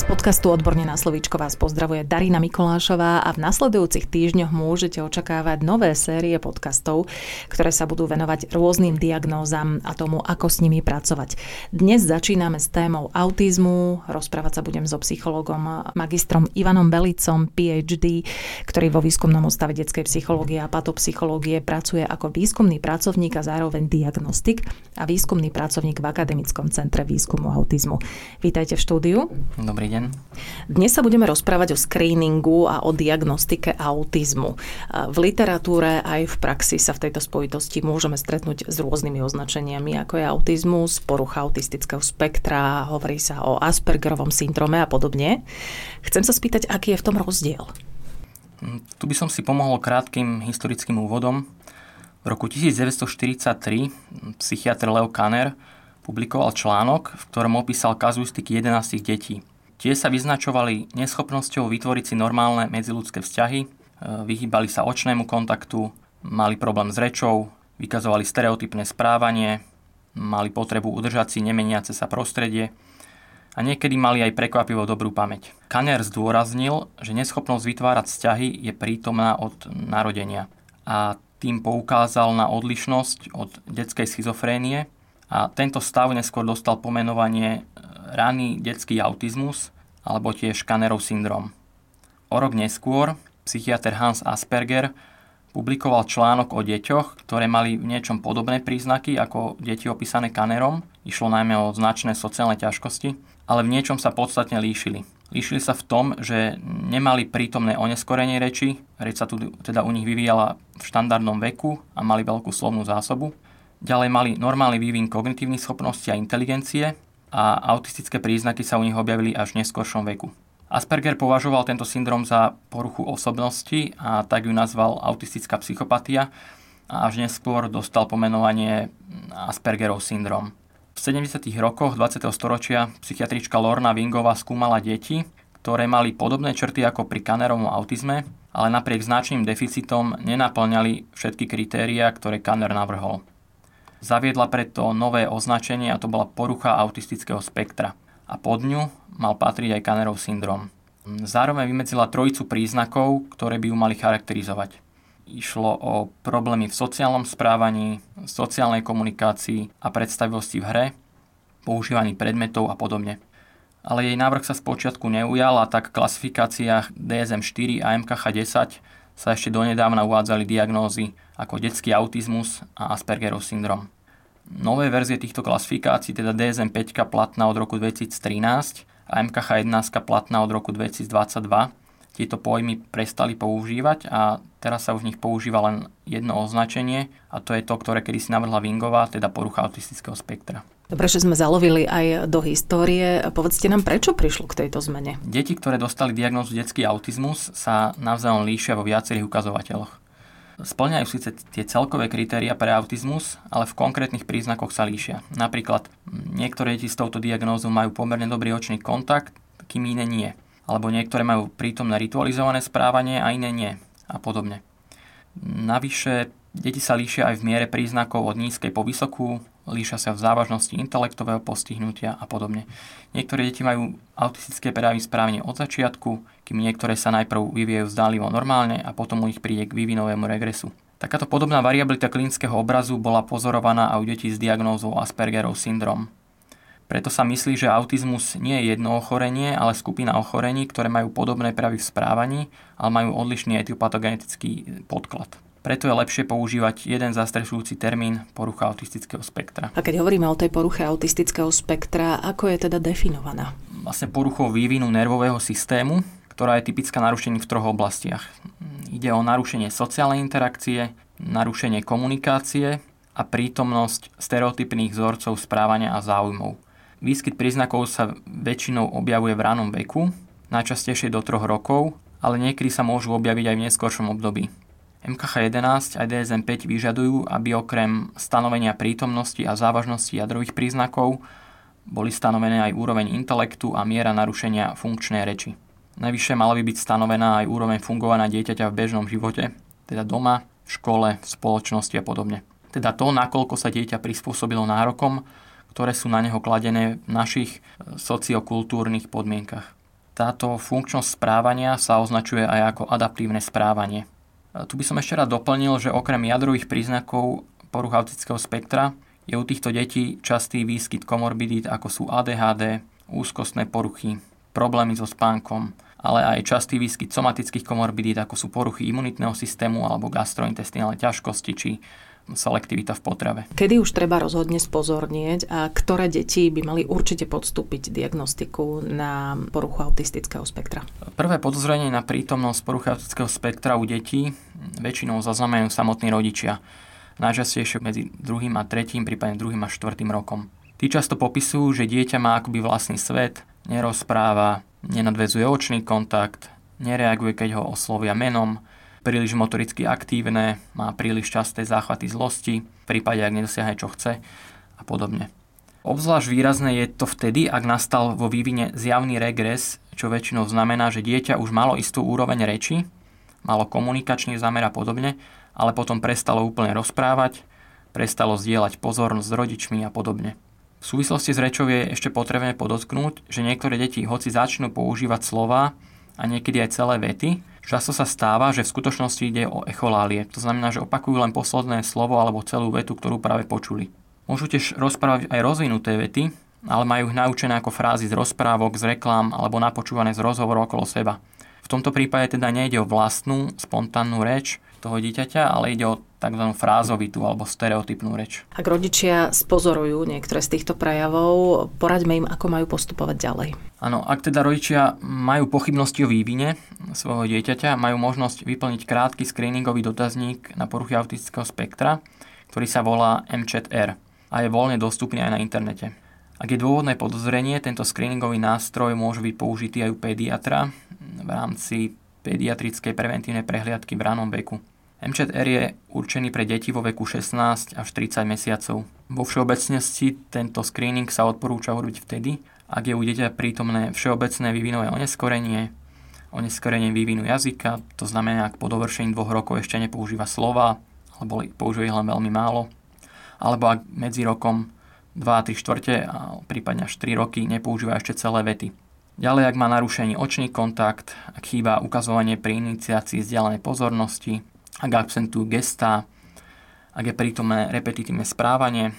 Z podcastu Odborne na slovíčko vás pozdravuje Darina Mikolášová a v nasledujúcich týždňoch môžete očakávať nové série podcastov, ktoré sa budú venovať rôznym diagnózam a tomu, ako s nimi pracovať. Dnes začíname s témou autizmu. Rozprávať sa budem so psychologom magistrom Ivanom Belicom, PhD, ktorý vo výskumnom ústave detskej psychológie a patopsychológie pracuje ako výskumný pracovník a zároveň diagnostik a výskumný pracovník v Akademickom centre výskumu autizmu. Vítajte v štúdiu. Dobrý Dobrý deň. Dnes sa budeme rozprávať o screeningu a o diagnostike autizmu. V literatúre aj v praxi sa v tejto spojitosti môžeme stretnúť s rôznymi označeniami, ako je autizmus, porucha autistického spektra, hovorí sa o Aspergerovom syndrome a podobne. Chcem sa spýtať, aký je v tom rozdiel? Mm, tu by som si pomohol krátkým historickým úvodom. V roku 1943 psychiatr Leo Kanner publikoval článok, v ktorom opísal kazuistiky 11 detí. Tie sa vyznačovali neschopnosťou vytvoriť si normálne medziludské vzťahy, e, vyhýbali sa očnému kontaktu, mali problém s rečou, vykazovali stereotypné správanie, mali potrebu udržať si nemeniace sa prostredie a niekedy mali aj prekvapivo dobrú pamäť. Kanner zdôraznil, že neschopnosť vytvárať vzťahy je prítomná od narodenia a tým poukázal na odlišnosť od detskej schizofrénie a tento stav neskôr dostal pomenovanie raný detský autizmus alebo tiež Kannerov syndrom. O rok neskôr psychiatr Hans Asperger publikoval článok o deťoch, ktoré mali v niečom podobné príznaky ako deti opísané Kannerom. Išlo najmä o značné sociálne ťažkosti, ale v niečom sa podstatne líšili. Líšili sa v tom, že nemali prítomné oneskorenie reči, reč sa tu teda u nich vyvíjala v štandardnom veku a mali veľkú slovnú zásobu. Ďalej mali normálny vývin kognitívnych schopností a inteligencie, a autistické príznaky sa u nich objavili až v neskoršom veku. Asperger považoval tento syndrom za poruchu osobnosti a tak ju nazval autistická psychopatia a až neskôr dostal pomenovanie Aspergerov syndrom. V 70. rokoch 20. storočia psychiatrička Lorna Wingová skúmala deti, ktoré mali podobné črty ako pri Kannerovom autizme, ale napriek značným deficitom nenaplňali všetky kritériá, ktoré Kanner navrhol. Zaviedla preto nové označenie a to bola porucha autistického spektra. A pod ňu mal patriť aj Kannerov syndrom. Zároveň vymedzila trojicu príznakov, ktoré by ju mali charakterizovať. Išlo o problémy v sociálnom správaní, sociálnej komunikácii a predstavivosti v hre, používaní predmetov a podobne. Ale jej návrh sa spočiatku neujal a tak v klasifikáciách DSM-4 a MKH-10 sa ešte donedávna uvádzali diagnózy ako detský autizmus a Aspergerov syndrom. Nové verzie týchto klasifikácií, teda DSM-5 platná od roku 2013 a MKH-11 platná od roku 2022, tieto pojmy prestali používať a teraz sa už v nich používa len jedno označenie a to je to, ktoré kedy si navrhla Wingová, teda porucha autistického spektra. Dobre, že sme zalovili aj do histórie. Povedzte nám, prečo prišlo k tejto zmene? Deti, ktoré dostali diagnózu detský autizmus, sa navzájom líšia vo viacerých ukazovateľoch. Splňajú síce tie celkové kritéria pre autizmus, ale v konkrétnych príznakoch sa líšia. Napríklad niektoré deti s touto diagnózou majú pomerne dobrý očný kontakt, kým iné nie. Alebo niektoré majú prítomné ritualizované správanie a iné nie. A podobne. Navyše, deti sa líšia aj v miere príznakov od nízkej po vysokú, líšia sa v závažnosti intelektového postihnutia a podobne. Niektoré deti majú autistické prejavy správne od začiatku, kým niektoré sa najprv vyvíjajú zdálivo normálne a potom u nich príde k vývinovému regresu. Takáto podobná variabilita klinického obrazu bola pozorovaná aj u detí s diagnózou Aspergerov syndrom. Preto sa myslí, že autizmus nie je jedno ochorenie, ale skupina ochorení, ktoré majú podobné pravy v správaní, ale majú odlišný etiopatogenetický podklad. Preto je lepšie používať jeden zastrešujúci termín porucha autistického spektra. A keď hovoríme o tej poruche autistického spektra, ako je teda definovaná? Vlastne poruchou vývinu nervového systému, ktorá je typická narušení v troch oblastiach. Ide o narušenie sociálnej interakcie, narušenie komunikácie a prítomnosť stereotypných vzorcov správania a záujmov. Výskyt príznakov sa väčšinou objavuje v ranom veku, najčastejšie do troch rokov, ale niekedy sa môžu objaviť aj v neskoršom období. MKH11 a DSM-5 vyžadujú, aby okrem stanovenia prítomnosti a závažnosti jadrových príznakov boli stanovené aj úroveň intelektu a miera narušenia funkčnej reči. Najvyššie mala by byť stanovená aj úroveň fungovania dieťaťa v bežnom živote, teda doma, v škole, v spoločnosti a podobne. Teda to, nakoľko sa dieťa prispôsobilo nárokom, ktoré sú na neho kladené v našich e, sociokultúrnych podmienkach. Táto funkčnosť správania sa označuje aj ako adaptívne správanie. E, tu by som ešte rád doplnil, že okrem jadrových príznakov poruch autického spektra je u týchto detí častý výskyt komorbidít ako sú ADHD, úzkostné poruchy, problémy so spánkom, ale aj častý výskyt somatických komorbidít, ako sú poruchy imunitného systému alebo gastrointestinálne ťažkosti či selektivita v potrave. Kedy už treba rozhodne spozornieť a ktoré deti by mali určite podstúpiť diagnostiku na poruchu autistického spektra? Prvé podozrenie na prítomnosť poruchy autistického spektra u detí väčšinou zaznamenajú samotní rodičia. Najčastejšie medzi druhým a tretím, prípadne druhým a štvrtým rokom. Tí často popisujú, že dieťa má akoby vlastný svet, nerozpráva, nenadvezuje očný kontakt, nereaguje, keď ho oslovia menom, príliš motoricky aktívne, má príliš časté záchvaty zlosti, v prípade, ak nedosiahne čo chce a podobne. Obzvlášť výrazné je to vtedy, ak nastal vo vývine zjavný regres, čo väčšinou znamená, že dieťa už malo istú úroveň reči, malo komunikačný zámer a podobne, ale potom prestalo úplne rozprávať, prestalo zdieľať pozornosť s rodičmi a podobne. V súvislosti s rečou je ešte potrebné podotknúť, že niektoré deti, hoci začnú používať slova a niekedy aj celé vety, často sa stáva, že v skutočnosti ide o echolálie. To znamená, že opakujú len posledné slovo alebo celú vetu, ktorú práve počuli. Môžu tiež rozprávať aj rozvinuté vety, ale majú ich naučené ako frázy z rozprávok, z reklám alebo napočúvané z rozhovorov okolo seba. V tomto prípade teda nejde o vlastnú, spontánnu reč, toho dieťaťa, ale ide o tzv. frázovitú alebo stereotypnú reč. Ak rodičia spozorujú niektoré z týchto prejavov, poraďme im, ako majú postupovať ďalej. Áno, ak teda rodičia majú pochybnosti o vývine svojho dieťaťa, majú možnosť vyplniť krátky screeningový dotazník na poruchy autistického spektra, ktorý sa volá MCHR a je voľne dostupný aj na internete. Ak je dôvodné podozrenie, tento screeningový nástroj môže byť použitý aj u pediatra v rámci pediatrickej preventívnej prehliadky v ranom veku. MČR je určený pre deti vo veku 16 až 30 mesiacov. Vo všeobecnosti tento screening sa odporúča urobiť vtedy, ak je u dieťa prítomné všeobecné vývinové oneskorenie, oneskorenie vývinu jazyka, to znamená, ak po dovršení dvoch rokov ešte nepoužíva slova, alebo použije ich len veľmi málo, alebo ak medzi rokom 2 3 štvrte a prípadne až 3 roky nepoužíva ešte celé vety. Ďalej, ak má narušený očný kontakt, ak chýba ukazovanie pri iniciácii vzdialenej pozornosti, ak absentujú gestá, ak je prítomné repetitívne správanie,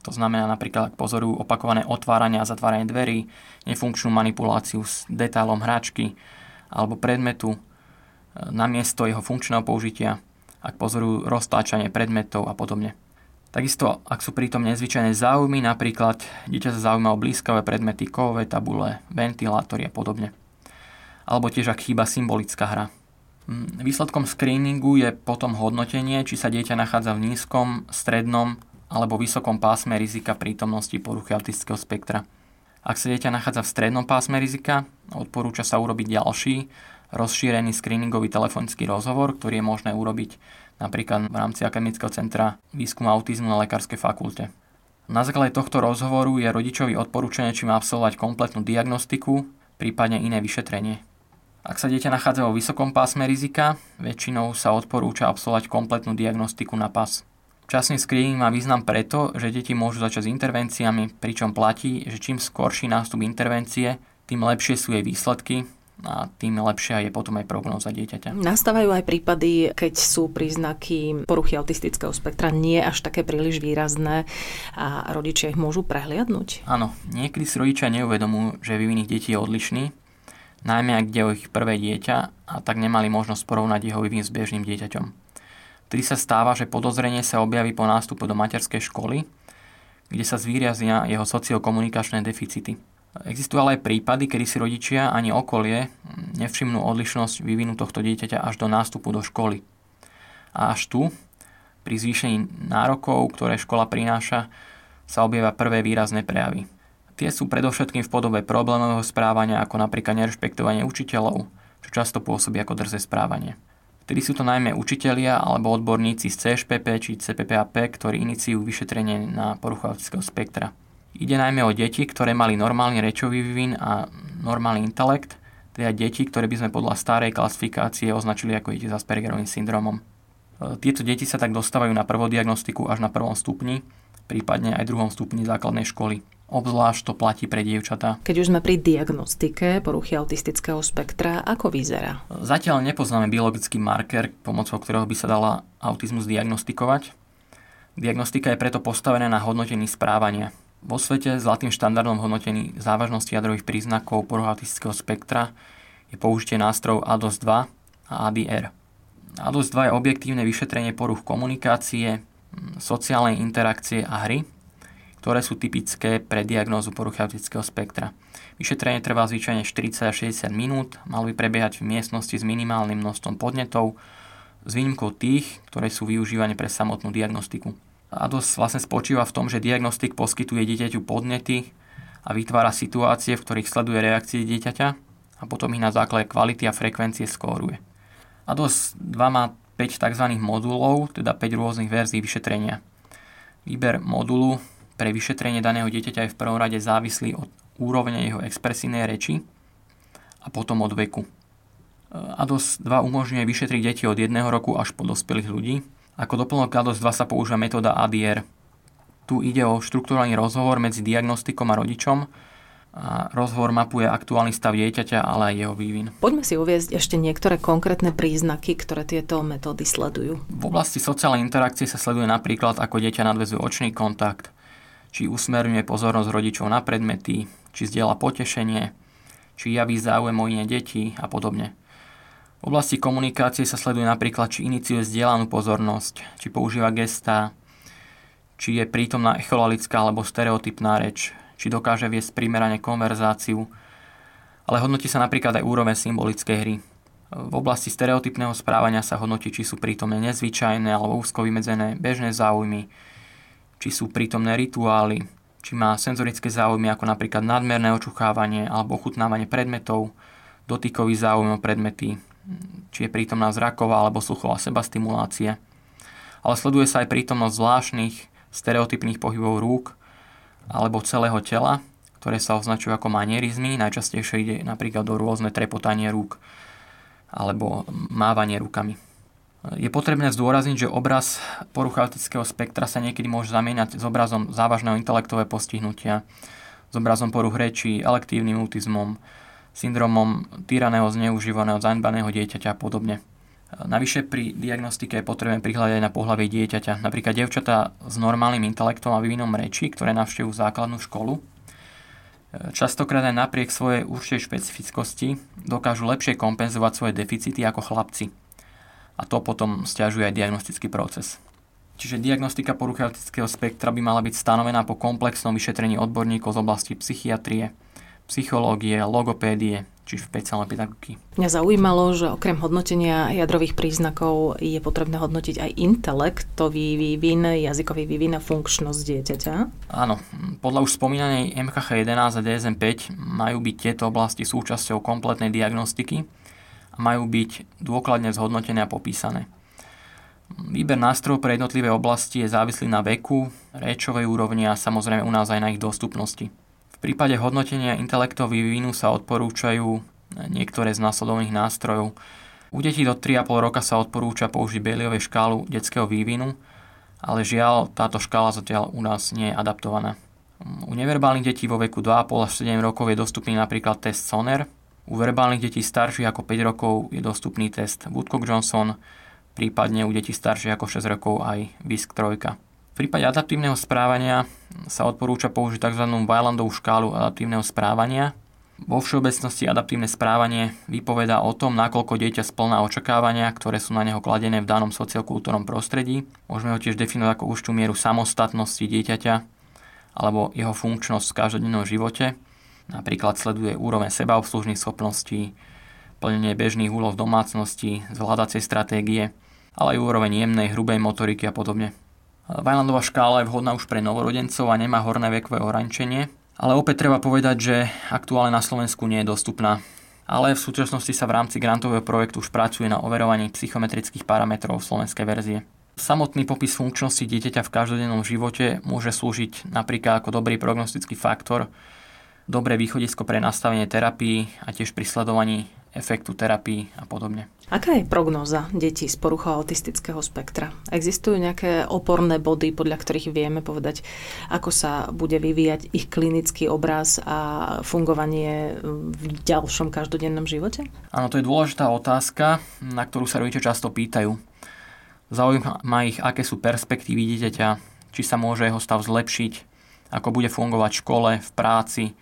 to znamená napríklad, ak pozorujú opakované otváranie a zatváranie dverí, nefunkčnú manipuláciu s detailom hračky alebo predmetu e, namiesto jeho funkčného použitia, ak pozorujú roztáčanie predmetov a podobne. Takisto, ak sú pritom nezvyčajné záujmy, napríklad dieťa sa zaujíma o blízkavé predmety, kovové tabule, ventilátory a podobne. Alebo tiež, ak chýba symbolická hra. Výsledkom screeningu je potom hodnotenie, či sa dieťa nachádza v nízkom, strednom alebo vysokom pásme rizika prítomnosti poruchy autistického spektra. Ak sa dieťa nachádza v strednom pásme rizika, odporúča sa urobiť ďalší, rozšírený screeningový telefonický rozhovor, ktorý je možné urobiť napríklad v rámci Akademického centra výskumu autizmu na Lekárskej fakulte. Na základe tohto rozhovoru je rodičovi odporúčané, či má absolvovať kompletnú diagnostiku, prípadne iné vyšetrenie. Ak sa dieťa nachádza vo vysokom pásme rizika, väčšinou sa odporúča absolvovať kompletnú diagnostiku na pas. Časný screening má význam preto, že deti môžu začať s intervenciami, pričom platí, že čím skorší nástup intervencie, tým lepšie sú jej výsledky a tým lepšia je potom aj prognóza dieťaťa. Nastávajú aj prípady, keď sú príznaky poruchy autistického spektra nie až také príliš výrazné a rodičia ich môžu prehliadnúť? Áno, niekedy si rodičia neuvedomujú, že vývin ich detí je odlišný najmä ak ide o ich prvé dieťa a tak nemali možnosť porovnať jeho vývin s bežným dieťaťom. Vtedy sa stáva, že podozrenie sa objaví po nástupu do materskej školy, kde sa zvýrazia jeho sociokomunikačné deficity. Existujú ale aj prípady, kedy si rodičia ani okolie nevšimnú odlišnosť vývinu tohto dieťaťa až do nástupu do školy. A až tu, pri zvýšení nárokov, ktoré škola prináša, sa objavia prvé výrazné prejavy. Tie sú predovšetkým v podobe problémového správania, ako napríklad nerešpektovanie učiteľov, čo často pôsobí ako drze správanie. Vtedy sú to najmä učitelia alebo odborníci z CŠPP či CPPAP, ktorí iniciujú vyšetrenie na poruchu autického spektra. Ide najmä o deti, ktoré mali normálny rečový vývin a normálny intelekt, teda deti, ktoré by sme podľa starej klasifikácie označili ako deti s Aspergerovým syndromom. E, tieto deti sa tak dostávajú na prvodiagnostiku až na prvom stupni, prípadne aj druhom stupni základnej školy. Obzvlášť to platí pre dievčatá. Keď už sme pri diagnostike poruchy autistického spektra, ako vyzerá? Zatiaľ nepoznáme biologický marker, pomocou ktorého by sa dala autizmus diagnostikovať. Diagnostika je preto postavená na hodnotení správania. Vo svete zlatým štandardom hodnotení závažnosti jadrových príznakov poruchatistického spektra je použitie nástrojov ADOS 2 a ADR. ADOS 2 je objektívne vyšetrenie poruch komunikácie, sociálnej interakcie a hry, ktoré sú typické pre diagnózu poruchy autistického spektra. Vyšetrenie trvá zvyčajne 40 až 60 minút, malo by prebiehať v miestnosti s minimálnym množstvom podnetov, s výnimkou tých, ktoré sú využívané pre samotnú diagnostiku. A dosť vlastne spočíva v tom, že diagnostik poskytuje dieťaťu podnety a vytvára situácie, v ktorých sleduje reakcie dieťaťa a potom ich na základe kvality a frekvencie skóruje. ADOS 2 má 5 tzv. modulov, teda 5 rôznych verzií vyšetrenia. Výber modulu pre vyšetrenie daného dieťaťa je v prvom rade závislý od úrovne jeho expresívnej reči a potom od veku. ADOS 2 umožňuje vyšetriť deti od 1 roku až po dospelých ľudí ako doplnok ADOS 2 sa používa metóda ADR. Tu ide o štruktúrálny rozhovor medzi diagnostikom a rodičom, a rozhovor mapuje aktuálny stav dieťaťa, ale aj jeho vývin. Poďme si uviezť ešte niektoré konkrétne príznaky, ktoré tieto metódy sledujú. V oblasti sociálnej interakcie sa sleduje napríklad, ako dieťa nadvezuje očný kontakt, či usmerňuje pozornosť rodičov na predmety, či zdieľa potešenie, či javí záujem o iné deti a podobne. V oblasti komunikácie sa sleduje napríklad, či iniciuje zdieľanú pozornosť, či používa gesta, či je prítomná echolalická alebo stereotypná reč, či dokáže viesť primerane konverzáciu, ale hodnotí sa napríklad aj úroveň symbolickej hry. V oblasti stereotypného správania sa hodnotí, či sú prítomné nezvyčajné alebo úzko vymedzené bežné záujmy, či sú prítomné rituály, či má senzorické záujmy ako napríklad nadmerné očuchávanie alebo ochutnávanie predmetov, dotykový záujem o predmety, či je prítomná zraková alebo sluchová sebastimulácia. Ale sleduje sa aj prítomnosť zvláštnych stereotypných pohybov rúk alebo celého tela, ktoré sa označujú ako manierizmy. Najčastejšie ide napríklad o rôzne trepotanie rúk alebo mávanie rukami. Je potrebné zdôrazniť, že obraz poruchautického spektra sa niekedy môže zamieňať s obrazom závažného intelektového postihnutia, s obrazom poruch rečí, elektívnym autizmom, syndromom týraného, zneužívaného, zanedbaného dieťaťa a podobne. Navyše pri diagnostike je potrebné prihľadať na pohľavie dieťaťa. Napríklad devčatá s normálnym intelektom a vývinom reči, ktoré navštevujú základnú školu, častokrát aj napriek svojej určitej špecifickosti dokážu lepšie kompenzovať svoje deficity ako chlapci. A to potom stiažuje aj diagnostický proces. Čiže diagnostika poruchy autistického spektra by mala byť stanovená po komplexnom vyšetrení odborníkov z oblasti psychiatrie, psychológie, logopédie či špeciálne pedagogiky. Mňa zaujímalo, že okrem hodnotenia jadrových príznakov je potrebné hodnotiť aj intelektový vývin, jazykový vývin a funkčnosť dieťaťa. Áno, podľa už spomínanej MKH 11 a DSM 5 majú byť tieto oblasti súčasťou kompletnej diagnostiky a majú byť dôkladne zhodnotené a popísané. Výber nástrojov pre jednotlivé oblasti je závislý na veku, rečovej úrovni a samozrejme u nás aj na ich dostupnosti prípade hodnotenia intelektov vývinu sa odporúčajú niektoré z následovných nástrojov. U detí do 3,5 roka sa odporúča použiť Baileyovej škálu detského vývinu, ale žiaľ, táto škála zatiaľ u nás nie je adaptovaná. U neverbálnych detí vo veku 2,5 až 7 rokov je dostupný napríklad test SONER, u verbálnych detí starších ako 5 rokov je dostupný test Woodcock-Johnson, prípadne u detí starších ako 6 rokov aj VISC 3. V prípade adaptívneho správania sa odporúča použiť tzv. Weilandovú škálu adaptívneho správania. Vo všeobecnosti adaptívne správanie vypovedá o tom, nakoľko dieťa splná očakávania, ktoré sú na neho kladené v danom sociokultúrnom prostredí. Môžeme ho tiež definovať ako určitú mieru samostatnosti dieťaťa alebo jeho funkčnosť v každodennom živote. Napríklad sleduje úroveň sebaobslužných schopností, plnenie bežných úloh v domácnosti, zvládacie stratégie, ale aj úroveň jemnej, hrubej motoriky a podobne. Vajlandová škála je vhodná už pre novorodencov a nemá horné vekové ohraničenie, ale opäť treba povedať, že aktuálne na Slovensku nie je dostupná. Ale v súčasnosti sa v rámci grantového projektu už pracuje na overovaní psychometrických parametrov slovenskej verzie. Samotný popis funkčnosti dieťaťa v každodennom živote môže slúžiť napríklad ako dobrý prognostický faktor dobré východisko pre nastavenie terapii a tiež pri sledovaní efektu terapii a podobne. Aká je prognóza detí s poruchou autistického spektra? Existujú nejaké oporné body, podľa ktorých vieme povedať, ako sa bude vyvíjať ich klinický obraz a fungovanie v ďalšom každodennom živote? Áno, to je dôležitá otázka, na ktorú sa rodičia často pýtajú. Zaujíma ich, aké sú perspektívy dieťaťa, či sa môže jeho stav zlepšiť, ako bude fungovať v škole, v práci,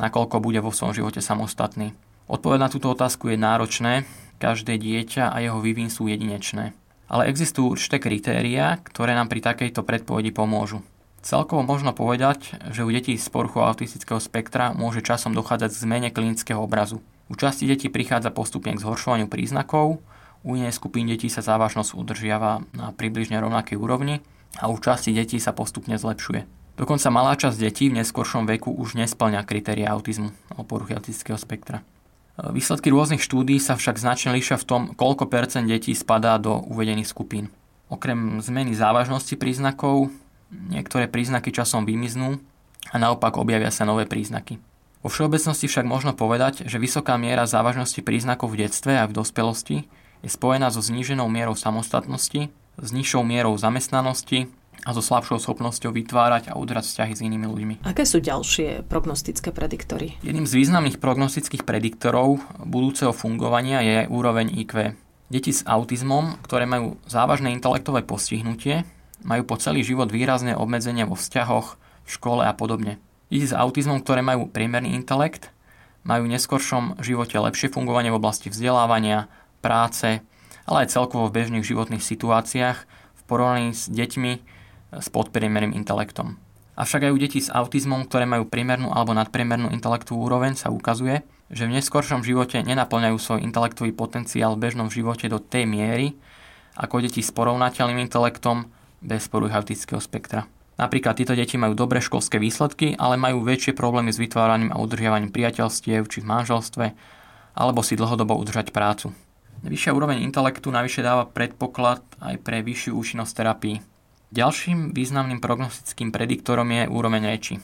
nakoľko bude vo svojom živote samostatný. Odpoveď na túto otázku je náročné, každé dieťa a jeho vývin sú jedinečné. Ale existujú určité kritériá, ktoré nám pri takejto predpovedi pomôžu. Celkovo možno povedať, že u detí s poruchou autistického spektra môže časom dochádzať k zmene klinického obrazu. U časti detí prichádza postupne k zhoršovaniu príznakov, u inej skupín detí sa závažnosť udržiava na približne rovnakej úrovni a u časti detí sa postupne zlepšuje. Dokonca malá časť detí v neskoršom veku už nesplňa kritéria autizmu alebo poruchy autistického spektra. Výsledky rôznych štúdí sa však značne líšia v tom, koľko percent detí spadá do uvedených skupín. Okrem zmeny závažnosti príznakov, niektoré príznaky časom vymiznú a naopak objavia sa nové príznaky. Vo všeobecnosti však možno povedať, že vysoká miera závažnosti príznakov v detstve a v dospelosti je spojená so zníženou mierou samostatnosti, s nižšou mierou zamestnanosti a so slabšou schopnosťou vytvárať a udržať vzťahy s inými ľuďmi. Aké sú ďalšie prognostické prediktory? Jedným z významných prognostických prediktorov budúceho fungovania je úroveň IQ. Deti s autizmom, ktoré majú závažné intelektové postihnutie, majú po celý život výrazné obmedzenia vo vzťahoch, v škole a podobne. Deti s autizmom, ktoré majú priemerný intelekt, majú v neskoršom živote lepšie fungovanie v oblasti vzdelávania, práce, ale aj celkovo v bežných životných situáciách v porovnaní s deťmi, s podpriemerným intelektom. Avšak aj u detí s autizmom, ktoré majú priemernú alebo nadpriemernú intelektovú úroveň, sa ukazuje, že v neskoršom živote nenaplňajú svoj intelektový potenciál v bežnom živote do tej miery, ako deti s porovnateľným intelektom bez poruchy autistického spektra. Napríklad títo deti majú dobré školské výsledky, ale majú väčšie problémy s vytváraním a udržiavaním priateľstiev či v manželstve, alebo si dlhodobo udržať prácu. Vyššia úroveň intelektu navyše dáva predpoklad aj pre vyššiu účinnosť terapii. Ďalším významným prognostickým prediktorom je úroveň reči.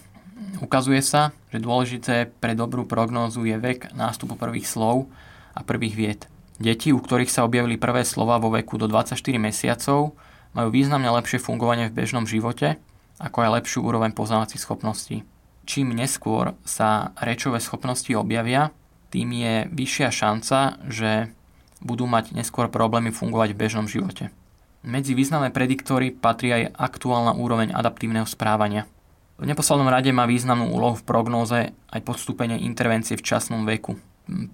Ukazuje sa, že dôležité pre dobrú prognózu je vek nástupu prvých slov a prvých vied. Deti, u ktorých sa objavili prvé slova vo veku do 24 mesiacov, majú významne lepšie fungovanie v bežnom živote, ako aj lepšiu úroveň poznávacích schopností. Čím neskôr sa rečové schopnosti objavia, tým je vyššia šanca, že budú mať neskôr problémy fungovať v bežnom živote. Medzi významné prediktory patrí aj aktuálna úroveň adaptívneho správania. V neposlednom rade má významnú úlohu v prognóze aj podstúpenie intervencie v časnom veku.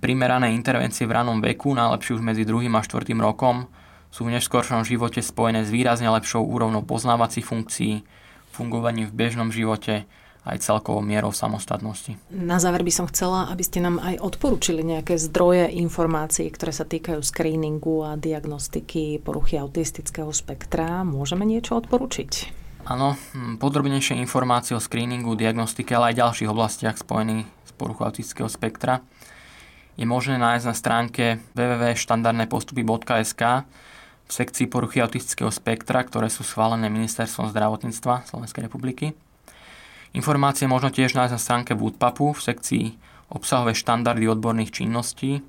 Primerané intervencie v ranom veku, najlepšie už medzi 2. a 4. rokom, sú v neskôršom živote spojené s výrazne lepšou úrovnou poznávacích funkcií, fungovaním v bežnom živote, aj celkovou mierou samostatnosti. Na záver by som chcela, aby ste nám aj odporúčili nejaké zdroje informácií, ktoré sa týkajú screeningu a diagnostiky poruchy autistického spektra. Môžeme niečo odporučiť? Áno, podrobnejšie informácie o screeningu, diagnostike, ale aj ďalších oblastiach spojených s poruchou autistického spektra je možné nájsť na stránke www.štandardnepostupy.sk v sekcii poruchy autistického spektra, ktoré sú schválené Ministerstvom zdravotníctva Slovenskej republiky. Informácie možno tiež nájsť na stránke Woodpapu v sekcii obsahové štandardy odborných činností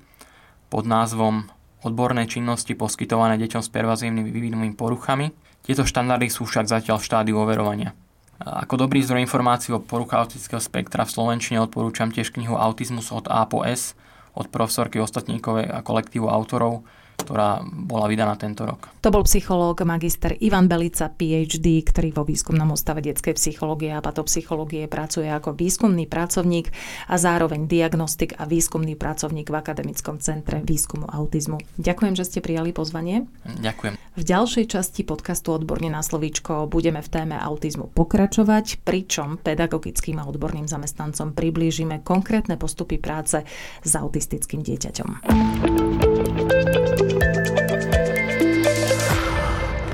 pod názvom Odborné činnosti poskytované deťom s pervazívnymi vývinovými poruchami. Tieto štandardy sú však zatiaľ v štádiu overovania. Ako dobrý zdroj informácií o poruchách autistického spektra v Slovenčine odporúčam tiež knihu Autizmus od A po S od profesorky Ostatníkovej a kolektívu autorov ktorá bola vydaná tento rok. To bol psychológ magister Ivan Belica, PhD, ktorý vo výskumnom ústave detskej psychológie a patopsychológie pracuje ako výskumný pracovník a zároveň diagnostik a výskumný pracovník v Akademickom centre výskumu autizmu. Ďakujem, že ste prijali pozvanie. Ďakujem. V ďalšej časti podcastu Odborne na slovíčko budeme v téme autizmu pokračovať, pričom pedagogickým a odborným zamestnancom priblížime konkrétne postupy práce s autistickým dieťaťom.